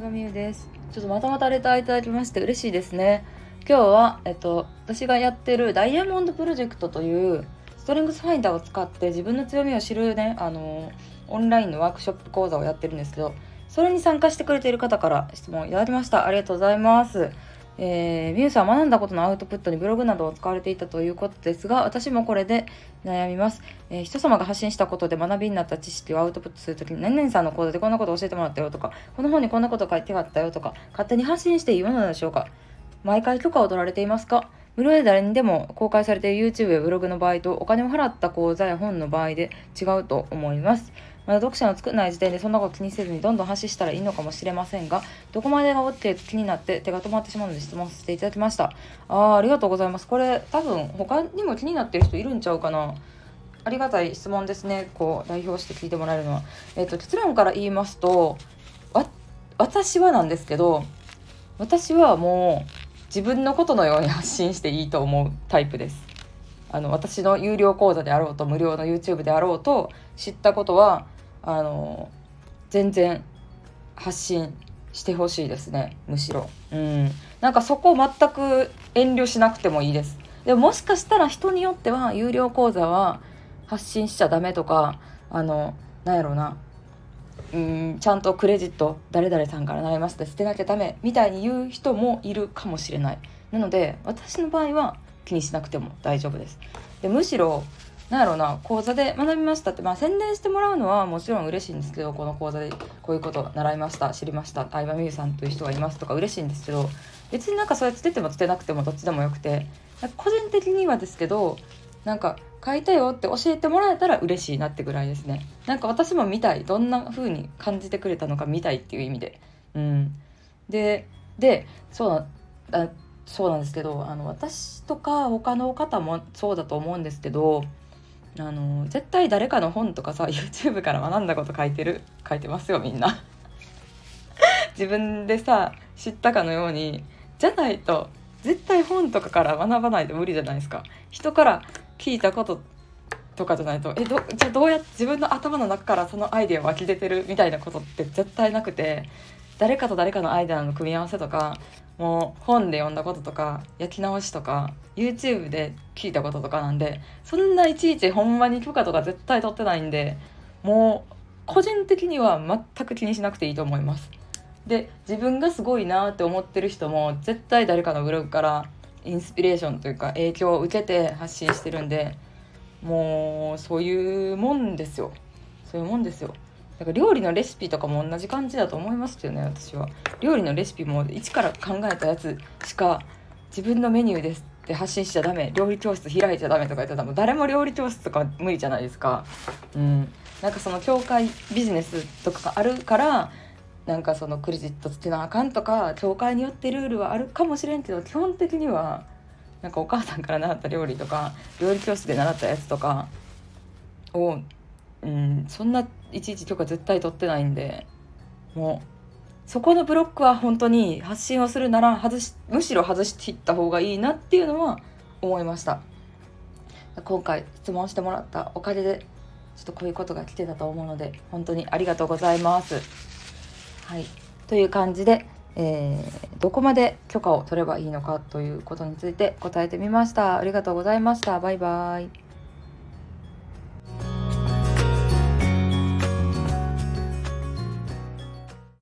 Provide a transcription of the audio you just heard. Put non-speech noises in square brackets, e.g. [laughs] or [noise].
がみゆです。ちょっとまたまたレターいただきまして嬉しいですね。今日はえっと私がやってるダイヤモンドプロジェクトというストレングスファインダーを使って自分の強みを知るねあのオンラインのワークショップ講座をやってるんですけどそれに参加してくれている方から質問いただきました。ありがとうございます。えー、ミュウさんは学んだことのアウトプットにブログなどを使われていたということですが私もこれで悩みます、えー、人様が発信したことで学びになった知識をアウトプットするときに何々さんの講座でこんなこと教えてもらったよとかこの本にこんなこと書いてあったよとか勝手に発信していいものなのでしょうか？毎回許可を取られていますか？無料で誰にでも公開されている YouTube やブログの場合とお金を払った講座や本の場合で違うと思います。まだ読者の作らない時点でそんなこと気にせずにどんどん発信したらいいのかもしれませんがどこまでが OK と気になって手が止まってしまうので質問させていただきました。ああありがとうございます。これ多分他にも気になってる人いるんちゃうかな。ありがたい質問ですね。こう代表して聞いてもらえるのは、えーと、結論から言いますと私はなんですけど私はもう自分のことのように発信していいと思うタイプです。あの私の有料講座であろうと無料の YouTube であろうと知ったことはあの全然発信してほしいですね。むしろ。うん。なんかそこを全く遠慮しなくてもいいです。でももしかしたら人によっては有料講座は発信しちゃダメとかあのなんやろうな。うんちゃんとクレジット誰々さんからなりました捨てなきゃダメみたいに言う人もいるかもしれない。なので私の場合は気にしなくても大丈夫です。でむしろなんやろうな講座で学びましたって、まあ、宣伝してもらうのはもちろん嬉しいんですけどこの講座でこういうこと習いました知りました相葉美優さんという人がいますとか嬉しいんですけど別になんかそれつけてもつけなくてもどっちでもよくて個人的にはですけどなんか書いたよって教えてもらえたら嬉しいなってぐらいですね。なんか私も見たいどんな風に感じてくれたのか見たいっていう意味で。うん。ででそうなそうなんですけどあの私とか他の方もそうだと思うんですけどあの絶対誰かの本とかさ [laughs] YouTube から学んだこと書いてる書いてますよみんな。[laughs] 自分でさ知ったかのようにじゃないと絶対本とかから学ばないと無理じゃないですか。人から聞いたこととかじゃないとえどじゃあどうやって自分の頭の中からそのアイデア湧き出てるみたいなことって絶対なくて誰かと誰かのアイデアの組み合わせとかもう本で読んだこととか焼き直しとか YouTube で聞いたこととかなんでそんないちいちほんまに許可とか絶対取ってないんでもう個人的には全く気にしなくていいと思います。で自分がすごいなって思ってる人も絶対誰かのブログからインスピレーションというか影響を受けて発信してるんでもうそういうもんですよそういうもんですよだから料理のレシピとかも同じ感じだと思いますけどね私は。料理のレシピも一から考えたやつしか自分のメニューですって発信しちゃダメ料理教室開いちゃダメとか言ってたら誰も料理教室とか無理じゃないですか。うん。なんかその教会ビジネスとかがあるからなんかそのクレジットつけなあかんとか教会によってルールはあるかもしれんけど基本的にはなんかお母さんから習った料理とか料理教室で習ったやつとかをうんそんないちいち許可絶対取ってないんでもうそこのブロックは本当に発信をするなら外しむしろ外していった方がいいなっていうのは思いました。今回質問してもらったおかげでちょっとこういうことが来てたと思うので本当にありがとうございます。はい。という感じで、えー、どこまで許可を取ればいいのかということについて答えてみました。ありがとうございました。バイバイ。